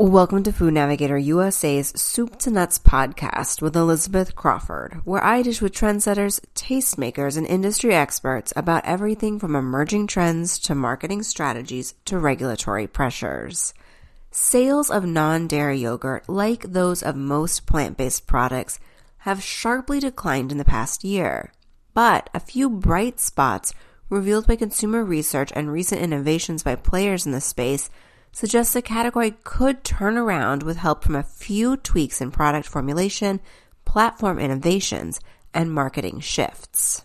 Welcome to Food Navigator USA's Soup to Nuts podcast with Elizabeth Crawford, where I dish with trendsetters, tastemakers, and industry experts about everything from emerging trends to marketing strategies to regulatory pressures. Sales of non dairy yogurt, like those of most plant based products, have sharply declined in the past year. But a few bright spots revealed by consumer research and recent innovations by players in the space suggests the category could turn around with help from a few tweaks in product formulation, platform innovations, and marketing shifts.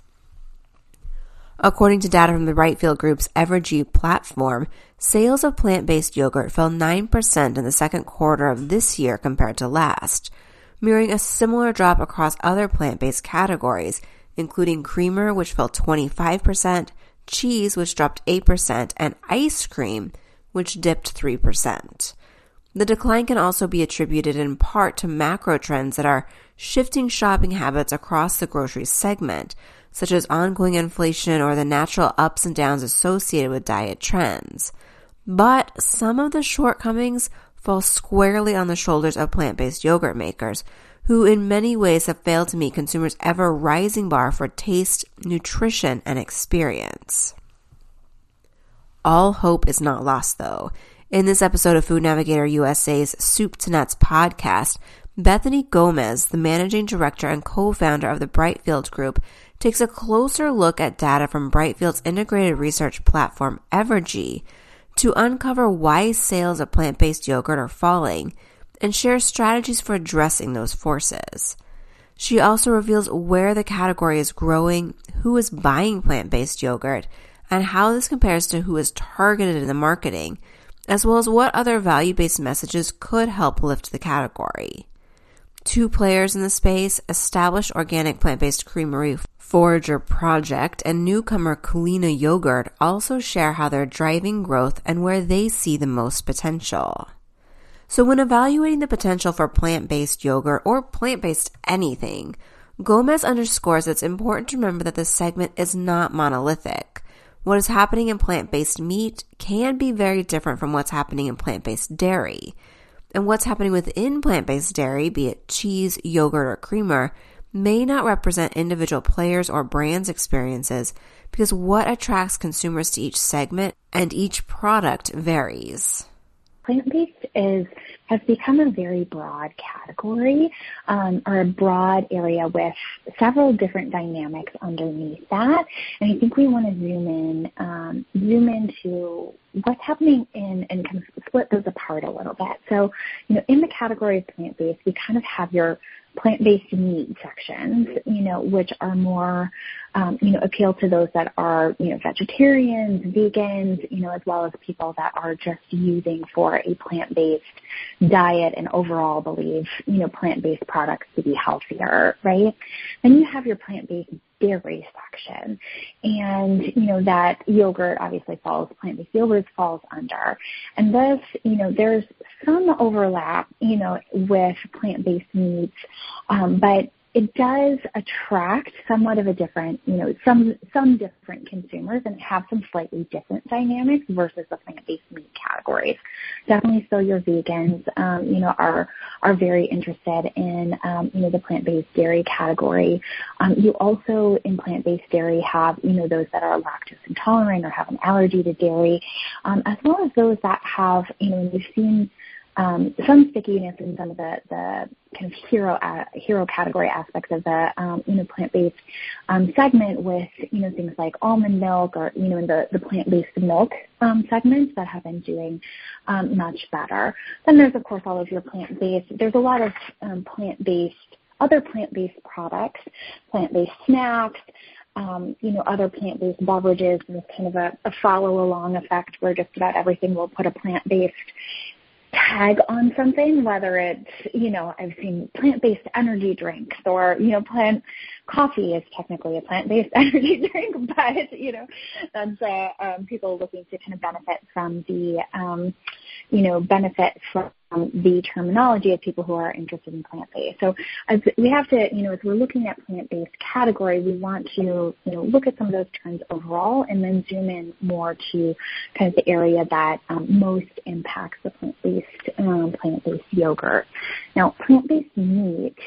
According to data from the Brightfield Group's Evergi platform, sales of plant based yogurt fell 9% in the second quarter of this year compared to last, mirroring a similar drop across other plant based categories, including creamer, which fell 25%, cheese, which dropped 8%, and ice cream, which dipped 3%. The decline can also be attributed in part to macro trends that are shifting shopping habits across the grocery segment, such as ongoing inflation or the natural ups and downs associated with diet trends. But some of the shortcomings fall squarely on the shoulders of plant based yogurt makers, who in many ways have failed to meet consumers' ever rising bar for taste, nutrition, and experience. All hope is not lost, though. In this episode of Food Navigator USA's Soup to Nuts podcast, Bethany Gomez, the managing director and co founder of the Brightfield Group, takes a closer look at data from Brightfield's integrated research platform, Evergi, to uncover why sales of plant based yogurt are falling and shares strategies for addressing those forces. She also reveals where the category is growing, who is buying plant based yogurt, and how this compares to who is targeted in the marketing, as well as what other value based messages could help lift the category. Two players in the space, established organic plant based creamery Forager Project and newcomer Culina Yogurt, also share how they're driving growth and where they see the most potential. So, when evaluating the potential for plant based yogurt or plant based anything, Gomez underscores it's important to remember that this segment is not monolithic. What is happening in plant based meat can be very different from what's happening in plant based dairy. And what's happening within plant based dairy, be it cheese, yogurt, or creamer, may not represent individual players or brands' experiences because what attracts consumers to each segment and each product varies. Plant based is has become a very broad category um, or a broad area with several different dynamics underneath that. And I think we want to zoom in, um, zoom into what's happening in and kind of split those apart a little bit. So, you know, in the category of plant-based, we kind of have your plant-based meat sections, you know, which are more, um, you know, appeal to those that are, you know, vegetarians, vegans, you know, as well as people that are just using for a plant-based diet and overall believe, you know, plant-based products to be healthier, right? Then you have your plant-based dairy section. And, you know, that yogurt obviously falls, plant-based yogurt falls under. And thus, you know, there's some overlap, you know, with plant-based meats, um, but it does attract somewhat of a different, you know, some some different consumers and have some slightly different dynamics versus the plant-based meat categories. Definitely, so your vegans, um, you know, are are very interested in, um, you know, the plant-based dairy category. Um, you also in plant-based dairy have, you know, those that are lactose intolerant or have an allergy to dairy, um, as well as those that have, you know, we've seen um, some stickiness in some of the, the kind of hero uh, hero category aspects of the um, you know plant based um, segment with you know things like almond milk or you know in the the plant based milk um, segments that have been doing um, much better. Then there's of course all of your plant based. There's a lot of um, plant based other plant based products, plant based snacks. Um, you know, other plant-based beverages and it's kind of a, a follow-along effect where just about everything will put a plant-based tag on something, whether it's, you know, I've seen plant-based energy drinks or, you know, plant coffee is technically a plant-based energy drink, but, you know, that's, uh, um, people looking to kind of benefit from the, um, you know, benefit from the terminology of people who are interested in plant-based. So as we have to, you know, as we're looking at plant-based category, we want to, you know, look at some of those trends overall and then zoom in more to kind of the area that um, most impacts the plant-based um, plant-based yogurt. Now, plant-based meat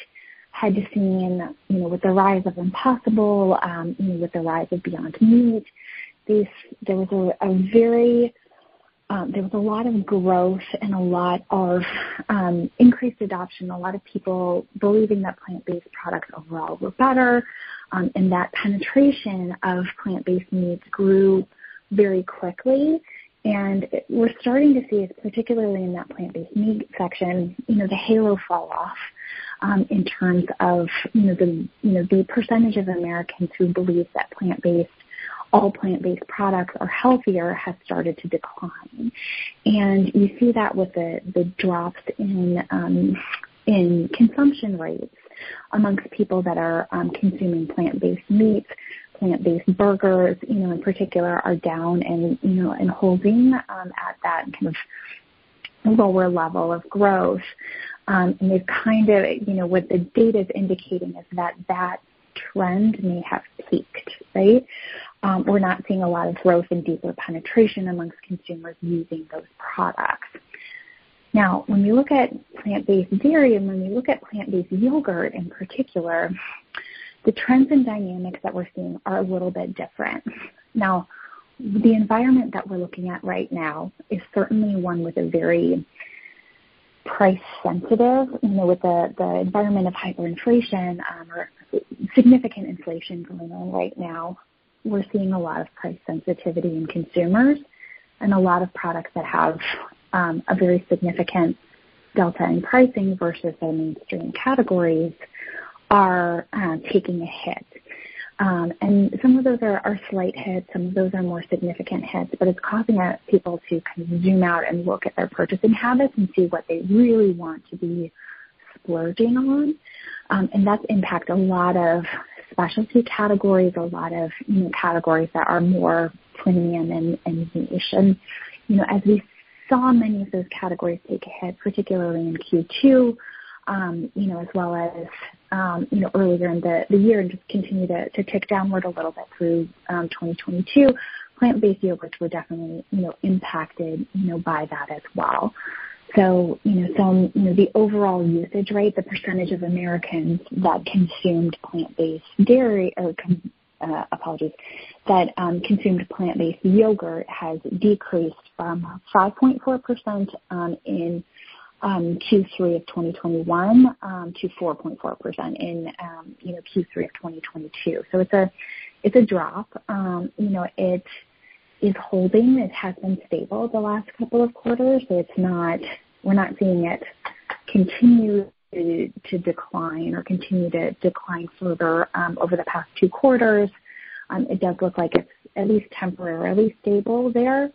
had seen, you know, with the rise of Impossible, um, you know, with the rise of Beyond Meat, this, there was a, a very um, there was a lot of growth and a lot of um, increased adoption, a lot of people believing that plant-based products overall were better, um, and that penetration of plant-based meats grew very quickly. And we're starting to see, particularly in that plant-based meat section, you know, the halo fall off um, in terms of, you know, the you know the percentage of Americans who believe that plant-based all plant-based products are healthier has started to decline. And you see that with the, the drops in, um, in consumption rates amongst people that are um, consuming plant-based meats, plant-based burgers, you know, in particular are down and, you know, and holding um, at that kind of lower level of growth. Um, and they've kind of, you know, what the data is indicating is that that trend may have peaked, right? Um, we're not seeing a lot of growth and deeper penetration amongst consumers using those products. Now, when we look at plant-based dairy and when we look at plant-based yogurt in particular, the trends and dynamics that we're seeing are a little bit different. Now, the environment that we're looking at right now is certainly one with a very price sensitive, you know, with the, the environment of hyperinflation um, or significant inflation going on right now we're seeing a lot of price sensitivity in consumers and a lot of products that have um, a very significant delta in pricing versus their mainstream categories are uh, taking a hit. Um, and some of those are, are slight hits, some of those are more significant hits, but it's causing uh, people to kind of zoom out and look at their purchasing habits and see what they really want to be splurging on. Um, and that's impact a lot of specialty categories, a lot of you know, categories that are more premium and, and niche. And you know, as we saw many of those categories take a hit, particularly in Q2, um, you know, as well as you know earlier in the, year, and just continue to, tick downward a little bit through um, 2022. Plant-based yogurts were definitely you know impacted you know by that as well. So, you know, some, you know, the overall usage rate, the percentage of Americans that consumed plant-based dairy or uh, apologies, that um, consumed plant-based yogurt has decreased from 5.4% um, in um, Q3 of 2021 um, to 4.4% in um, you know Q3 of 2022. So it's a it's a drop. Um, you know, it is holding. It has been stable the last couple of quarters, it's not, we're not seeing it continue to, decline or continue to decline further um, over the past two quarters. Um, it does look like it's at least temporarily stable there.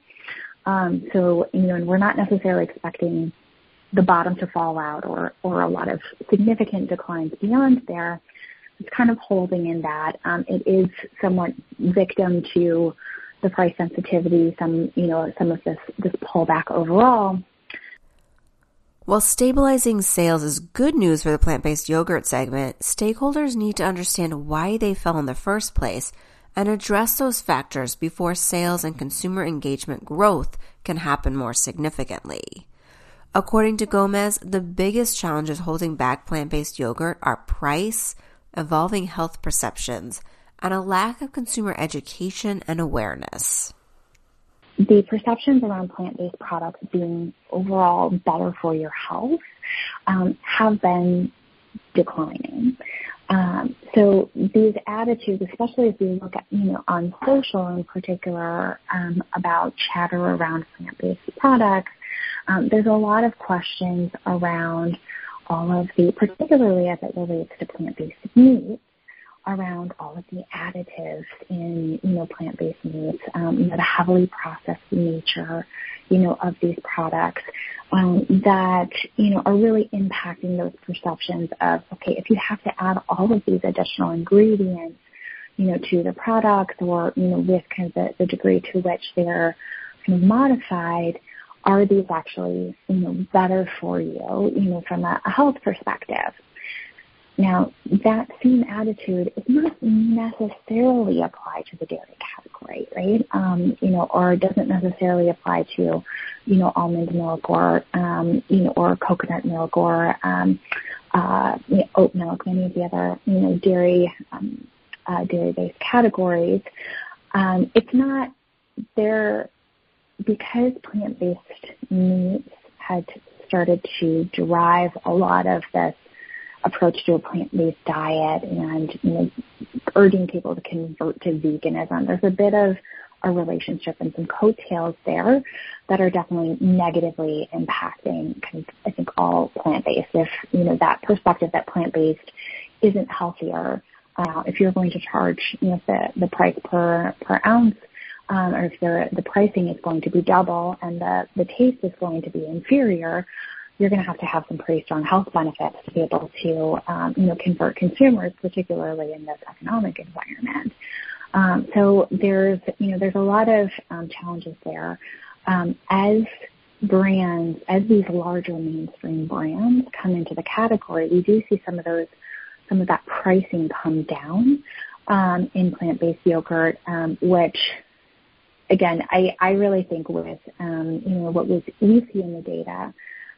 Um, so, you know, and we're not necessarily expecting the bottom to fall out or, or a lot of significant declines beyond there. It's kind of holding in that. Um, it is somewhat victim to the price sensitivity, some, you know, some of this, this pullback overall. While stabilizing sales is good news for the plant-based yogurt segment, stakeholders need to understand why they fell in the first place and address those factors before sales and consumer engagement growth can happen more significantly. According to Gomez, the biggest challenges holding back plant-based yogurt are price, evolving health perceptions, and a lack of consumer education and awareness. The perceptions around plant-based products being overall better for your health um, have been declining. Um, so these attitudes, especially as we look at, you know, on social in particular, um, about chatter around plant-based products, um, there's a lot of questions around all of the, particularly as it relates to plant-based meat, around all of the additives in, you know, plant-based meats, um, you know, the heavily processed nature, you know, of these products, um, that, you know, are really impacting those perceptions of, okay, if you have to add all of these additional ingredients, you know, to the products or, you know, with kind of the, the degree to which they're kind of modified, are these actually, you know, better for you, you know, from a, a health perspective? Now, that same attitude is not necessarily applied to the dairy category, right? Um, you know, or doesn't necessarily apply to, you know, almond milk or, um, you know, or coconut milk or, um, uh, you know, oat milk, many of the other, you know, dairy, um, uh, dairy-based categories. Um, it's not there because plant-based meats had started to drive a lot of this approach to a plant-based diet and you know urging people to convert to veganism. There's a bit of a relationship and some coattails there that are definitely negatively impacting kind of, I think all plant-based. If you know that perspective that plant-based isn't healthier, uh, if you're going to charge you know the the price per per ounce. Um, or if the the pricing is going to be double and the the taste is going to be inferior, you're going to have to have some pretty strong health benefits to be able to, um, you know, convert consumers, particularly in this economic environment. Um, so there's, you know, there's a lot of um, challenges there. Um, as brands, as these larger mainstream brands come into the category, we do see some of those, some of that pricing come down um, in plant-based yogurt, um, which again, I, I really think with, um, you know, what was we see in the data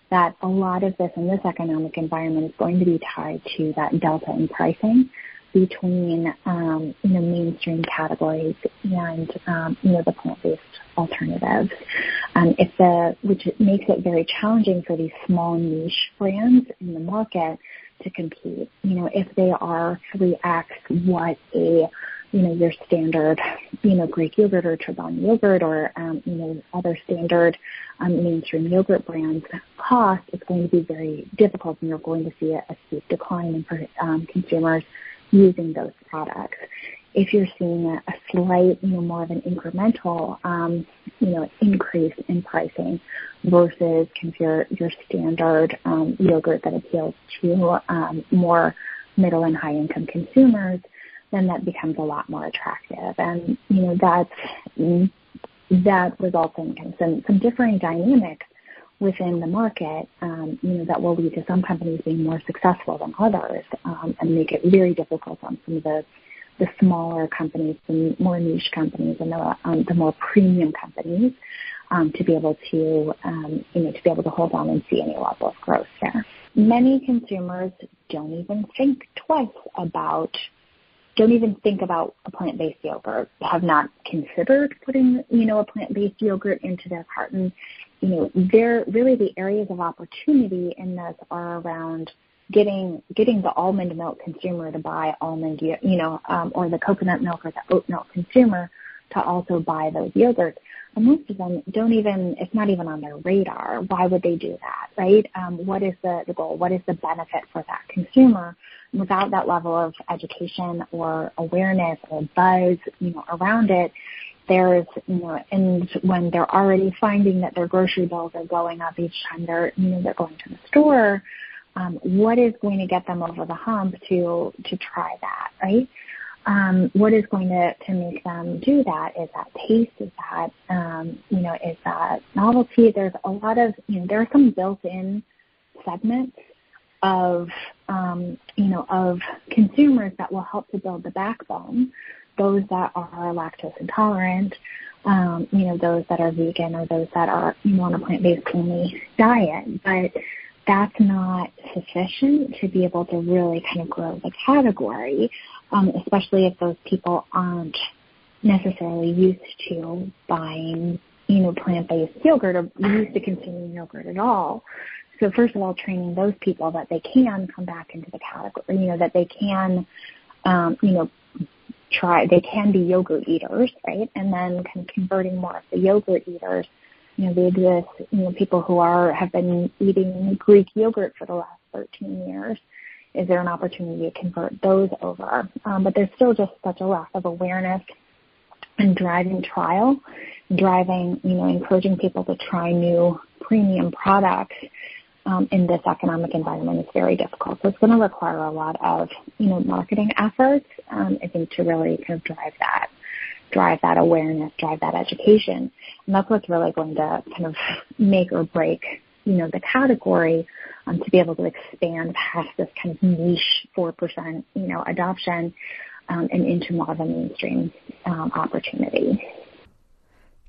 that a lot of this in this economic environment is going to be tied to that delta in pricing between um, you know mainstream categories and um, you know the plant-based alternatives. Um, which makes it very challenging for these small niche brands in the market to compete. You know if they are 3x what a you know, your standard, you know, Greek yogurt or Chobani yogurt or, um, you know, other standard um, mainstream yogurt brands cost, it's going to be very difficult and you're going to see a, a steep decline in per, um, consumers using those products. If you're seeing a, a slight, you know, more of an incremental, um, you know, increase in pricing versus kind of your, your standard um, yogurt that appeals to um, more middle and high income consumers, then that becomes a lot more attractive. And, you know, that's, that results in kind of some, some differing dynamics within the market, um, you know, that will lead to some companies being more successful than others, um, and make it very difficult on some of the the smaller companies, the more niche companies, and the, um, the more premium companies um, to be able to, um, you know, to be able to hold on and see any level of growth there. Many consumers don't even think twice about don't even think about a plant-based yogurt, have not considered putting, you know, a plant-based yogurt into their carton. You know, they're really the areas of opportunity in this are around getting getting the almond milk consumer to buy almond, you know, um, or the coconut milk or the oat milk consumer to also buy those yogurts. And most of them don't even, it's not even on their radar. Why would they do that, right? Um, what is the, the goal? What is the benefit for that consumer? without that level of education or awareness or buzz, you know, around it, there's, you know, and when they're already finding that their grocery bills are going up each time they're, you know, they're going to the store, um, what is going to get them over the hump to to try that, right? Um, what is going to, to make them do that? Is that taste? Is that, um, you know, is that novelty? There's a lot of, you know, there are some built-in segments of um, you know of consumers that will help to build the backbone. Those that are lactose intolerant, um, you know, those that are vegan or those that are you know on a plant-based only diet, but that's not sufficient to be able to really kind of grow the category, um, especially if those people aren't necessarily used to buying, you know, plant-based yogurt or used to consuming yogurt at all. So first of all, training those people that they can come back into the category, you know, that they can, um, you know, try, they can be yogurt eaters, right? And then kind of converting more of the yogurt eaters. You know, they exist, you know, people who are, have been eating Greek yogurt for the last 13 years. Is there an opportunity to convert those over? Um, but there's still just such a lack of awareness and driving trial, driving, you know, encouraging people to try new premium products um, in this economic environment is very difficult. So it's going to require a lot of, you know, marketing efforts, um, I think, to really kind of drive that. Drive that awareness, drive that education. And that's what's really going to kind of make or break, you know, the category um, to be able to expand past this kind of niche 4%, you know, adoption um, and into more of a mainstream um, opportunity.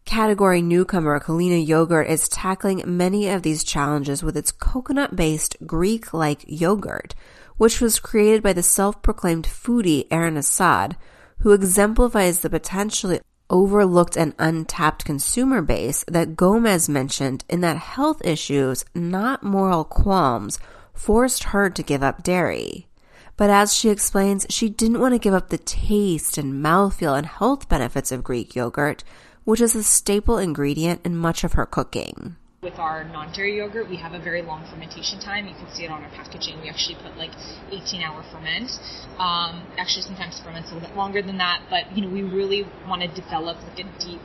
Category newcomer Culina Yogurt is tackling many of these challenges with its coconut based Greek like yogurt, which was created by the self proclaimed foodie Erin Assad, who exemplifies the potentially overlooked and untapped consumer base that Gomez mentioned in that health issues, not moral qualms, forced her to give up dairy. But as she explains, she didn't want to give up the taste and mouthfeel and health benefits of Greek yogurt, which is a staple ingredient in much of her cooking. With our non-dairy yogurt, we have a very long fermentation time. You can see it on our packaging. We actually put like 18-hour ferment. Um, actually, sometimes ferments a little bit longer than that, but you know, we really want to develop like a deep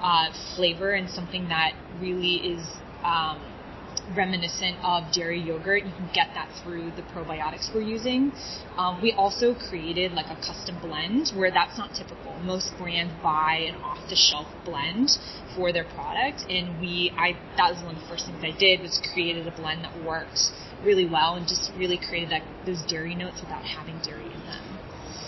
uh, flavor and something that really is um, reminiscent of dairy yogurt. You can get that through the probiotics we're using. Um, we also created like a custom blend where that's not typical. Most brands buy an off-the-shelf blend for their product, and we, I, that was one of the first things I did was created a blend that worked really well and just really created that, those dairy notes without having dairy in them.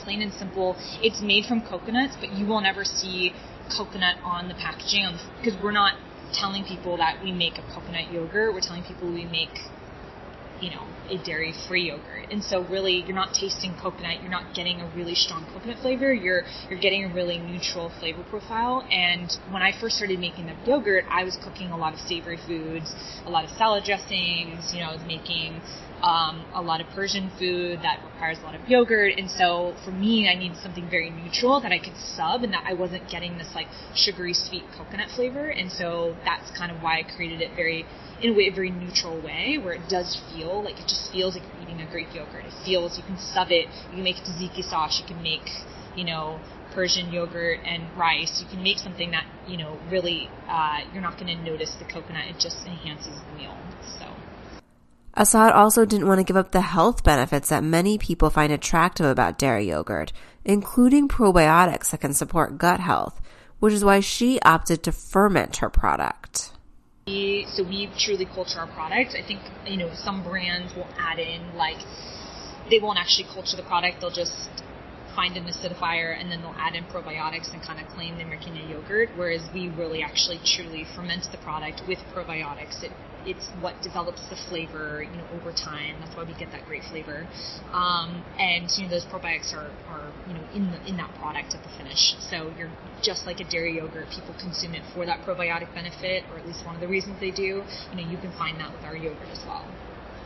Plain and simple. It's made from coconuts, but you will never see coconut on the packaging because we're not telling people that we make a coconut yogurt. We're telling people we make, you know, a dairy-free yogurt. And so really, you're not tasting coconut. You're not getting a really strong coconut flavor. You're you're getting a really neutral flavor profile. And when I first started making the yogurt, I was cooking a lot of savory foods, a lot of salad dressings. You know, I was making um, a lot of Persian food that requires a lot of yogurt. And so for me, I needed something very neutral that I could sub and that I wasn't getting this like sugary sweet coconut flavor. And so that's kind of why I created it very, in a way, a very neutral way where it does feel like it just feels like you're eating a Greek yogurt. It feels, you can sub it, you can make tzatziki sauce, you can make, you know, Persian yogurt and rice. You can make something that, you know, really, uh, you're not going to notice the coconut. It just enhances the meal. So. Assad also didn't want to give up the health benefits that many people find attractive about dairy yogurt, including probiotics that can support gut health, which is why she opted to ferment her product. So we truly culture our product. I think, you know, some brands will add in like they won't actually culture the product. They'll just find an acidifier and then they'll add in probiotics and kind of claim they're making a yogurt, whereas we really actually truly ferment the product with probiotics. It, it's what develops the flavor, you know, over time. That's why we get that great flavor. Um, and you know, those probiotics are, are you know in the, in that product at the finish. So you're just like a dairy yogurt. People consume it for that probiotic benefit, or at least one of the reasons they do. You know, you can find that with our yogurt as well.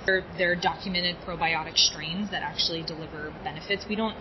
They're, they're documented probiotic strains that actually deliver benefits. We don't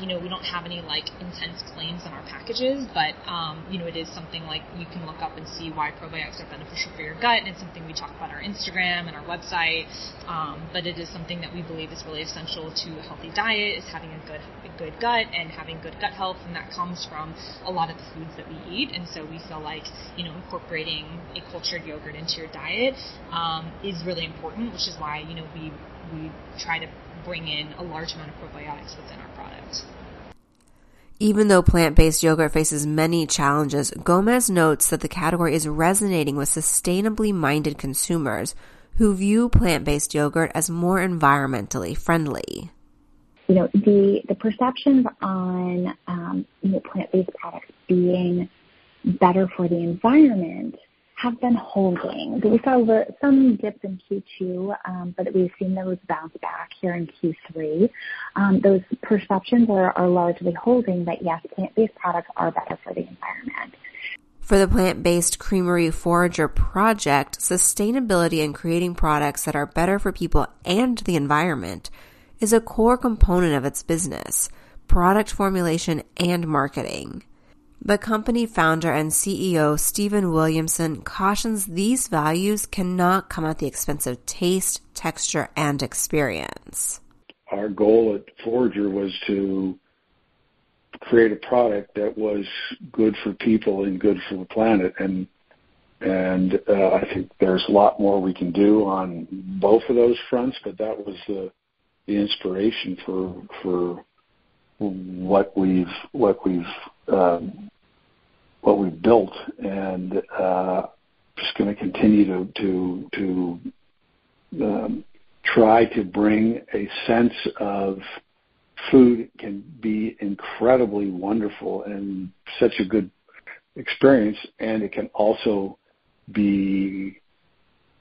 you know, we don't have any like intense claims on our packages, but um, you know, it is something like you can look up and see why probiotics are beneficial for your gut, and it's something we talk about on our Instagram and our website. Um, but it is something that we believe is really essential to a healthy diet, is having a good a good gut and having good gut health, and that comes from a lot of the foods that we eat. And so we feel like you know incorporating a cultured yogurt into your diet um, is really important, which is why you know we we try to bring in a large amount of probiotics within our product. Even though plant based yogurt faces many challenges, Gomez notes that the category is resonating with sustainably minded consumers who view plant based yogurt as more environmentally friendly. You know, the, the perceptions on um, you know, plant based products being better for the environment have been holding. We saw some dips in Q2, um, but we've seen those bounce back here in Q3. Um, those perceptions are largely holding that, yes, plant-based products are better for the environment. For the plant-based Creamery Forager project, sustainability and creating products that are better for people and the environment is a core component of its business, product formulation and marketing. But company founder and CEO Stephen Williamson cautions these values cannot come at the expense of taste, texture, and experience. Our goal at Forager was to create a product that was good for people and good for the planet and and uh, I think there's a lot more we can do on both of those fronts, but that was the the inspiration for for what we've what we've um, what we've built, and uh, just going to continue to um, try to bring a sense of food can be incredibly wonderful and such a good experience, and it can also be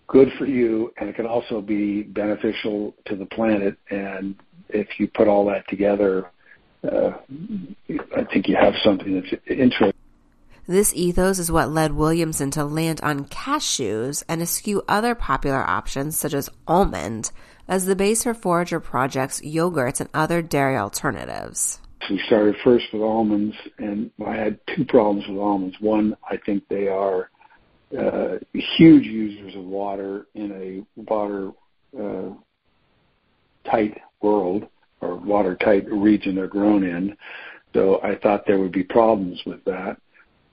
good for you, and it can also be beneficial to the planet. And if you put all that together, uh, I think you have something that's interesting. This ethos is what led Williamson to land on cashews and eschew other popular options such as almond as the base for Forager Project's yogurts and other dairy alternatives. We started first with almonds, and I had two problems with almonds. One, I think they are uh, huge users of water in a water uh, tight world or water tight region they're grown in. So I thought there would be problems with that.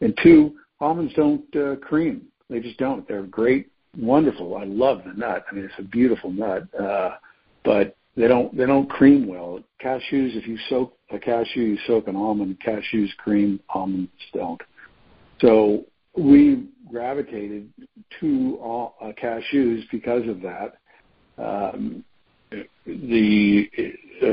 And two, almonds don't uh, cream. They just don't. They're great, wonderful. I love the nut. I mean, it's a beautiful nut, uh, but they don't they don't cream well. Cashews, if you soak a cashew, you soak an almond. Cashews cream, almonds don't. So we gravitated to all, uh, cashews because of that. Um, the uh,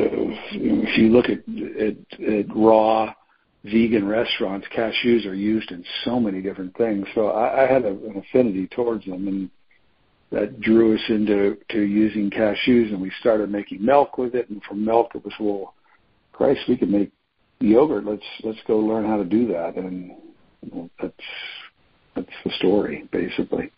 if you look at, at, at raw vegan restaurants, cashews are used in so many different things. So I, I had a, an affinity towards them, and that drew us into to using cashews. And we started making milk with it. And from milk, it was well, Christ, we could make yogurt. Let's let's go learn how to do that. And know, that's that's the story, basically.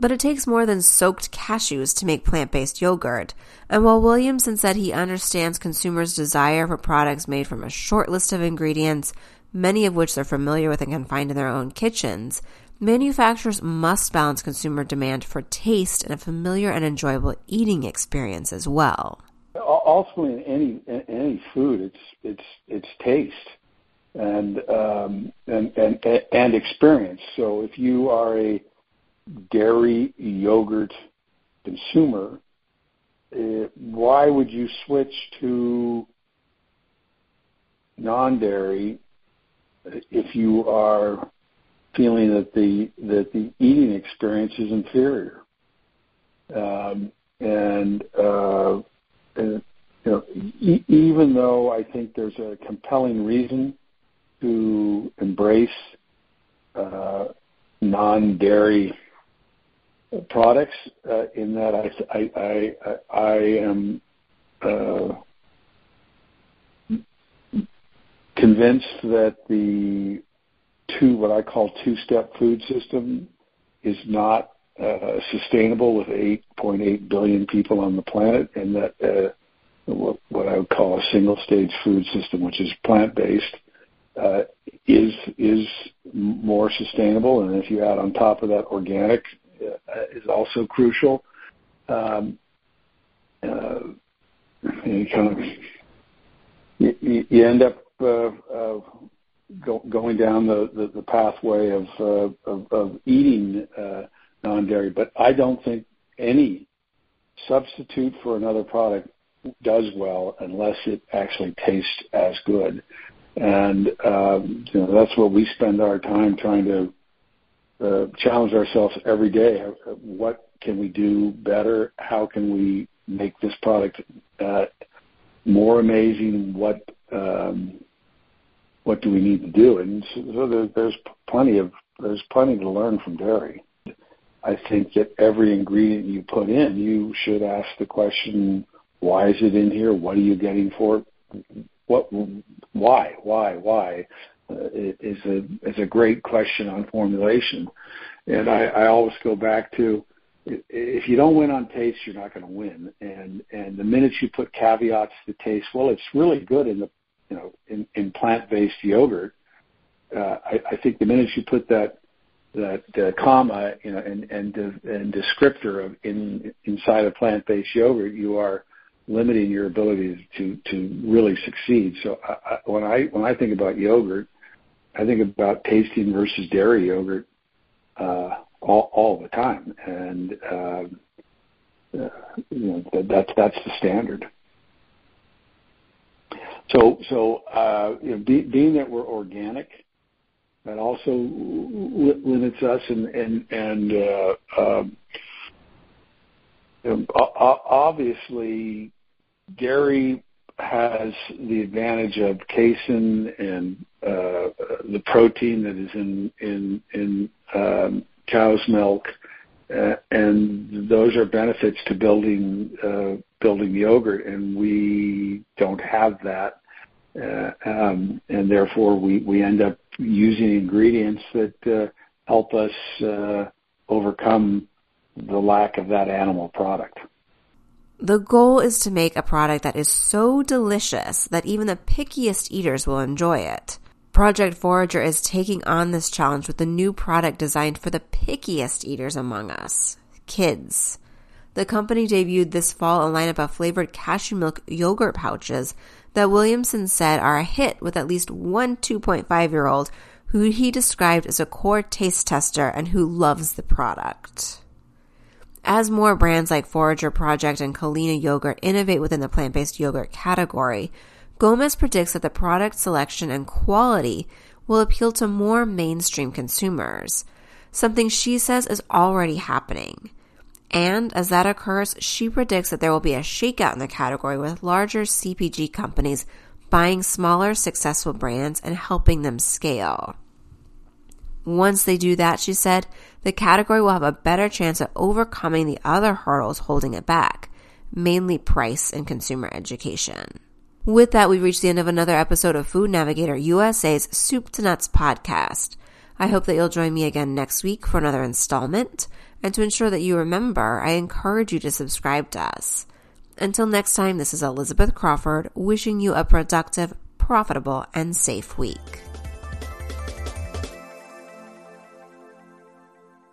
But it takes more than soaked cashews to make plant based yogurt. And while Williamson said he understands consumers' desire for products made from a short list of ingredients, many of which they're familiar with and can find in their own kitchens, manufacturers must balance consumer demand for taste and a familiar and enjoyable eating experience as well. Ultimately, in any in any food, it's it's it's taste and um, and and and experience. So if you are a dairy yogurt consumer, uh, why would you switch to non-dairy if you are feeling that the that the eating experience is inferior? Um, and, uh, and you know, e- even though I think there's a compelling reason to embrace uh, non-dairy products uh, in that I, I, I, am uh, convinced that the two, what I call two-step food system is not uh, sustainable with 8.8 billion people on the planet and that uh, what, I would call a single-stage food system, which is plant-based, uh, is is more sustainable. And if you add on top of that organic, is also crucial. Um, uh, you kind of you, end up uh, uh, go, going down the, the, pathway of, uh, of, eating uh, non-dairy, but I don't think any substitute for another product does well unless it actually tastes as good. And um, that's what we spend our time trying to uh, challenge ourselves every day. What can we do better? How can we make this product uh, more amazing? What um, what do we need to do? And so there, there's plenty of there's plenty to learn from dairy. I think that every ingredient you put in, you should ask the question: Why is it in here? What are you getting for it? What? Why? Why? Why? Uh, is a great question on formulation, and I, always go back to if you don't win on taste, you're not going to win. And and the minute you put caveats to taste, well, it's really good in the you know in, plant-based yogurt. Uh, I, think the minute you put that that uh, comma you know and and descriptor inside of plant-based yogurt, you are limiting your ability to to really succeed. So when I think about yogurt, I think about tasting versus dairy yogurt uh, all all the time, and uh, uh, you know that, that's that's the standard. So, so uh, you know, be, being that we're organic, that also limits us, and and and uh, um, you know, obviously, dairy has the advantage of casein and uh, the protein that is in in in um, cow's milk, uh, and those are benefits to building uh, building yogurt, and we don't have that, uh, um, and therefore we we end up using ingredients that uh, help us uh, overcome the lack of that animal product. The goal is to make a product that is so delicious that even the pickiest eaters will enjoy it. Project Forager is taking on this challenge with a new product designed for the pickiest eaters among us kids. The company debuted this fall a lineup of flavored cashew milk yogurt pouches that Williamson said are a hit with at least one 2.5 year old who he described as a core taste tester and who loves the product. As more brands like Forager Project and Culina Yogurt innovate within the plant based yogurt category, Gomez predicts that the product selection and quality will appeal to more mainstream consumers, something she says is already happening. And as that occurs, she predicts that there will be a shakeout in the category with larger CPG companies buying smaller successful brands and helping them scale. Once they do that, she said, the category will have a better chance of overcoming the other hurdles holding it back, mainly price and consumer education. With that, we've reached the end of another episode of Food Navigator USA's Soup to Nuts podcast. I hope that you'll join me again next week for another installment. And to ensure that you remember, I encourage you to subscribe to us. Until next time, this is Elizabeth Crawford wishing you a productive, profitable, and safe week.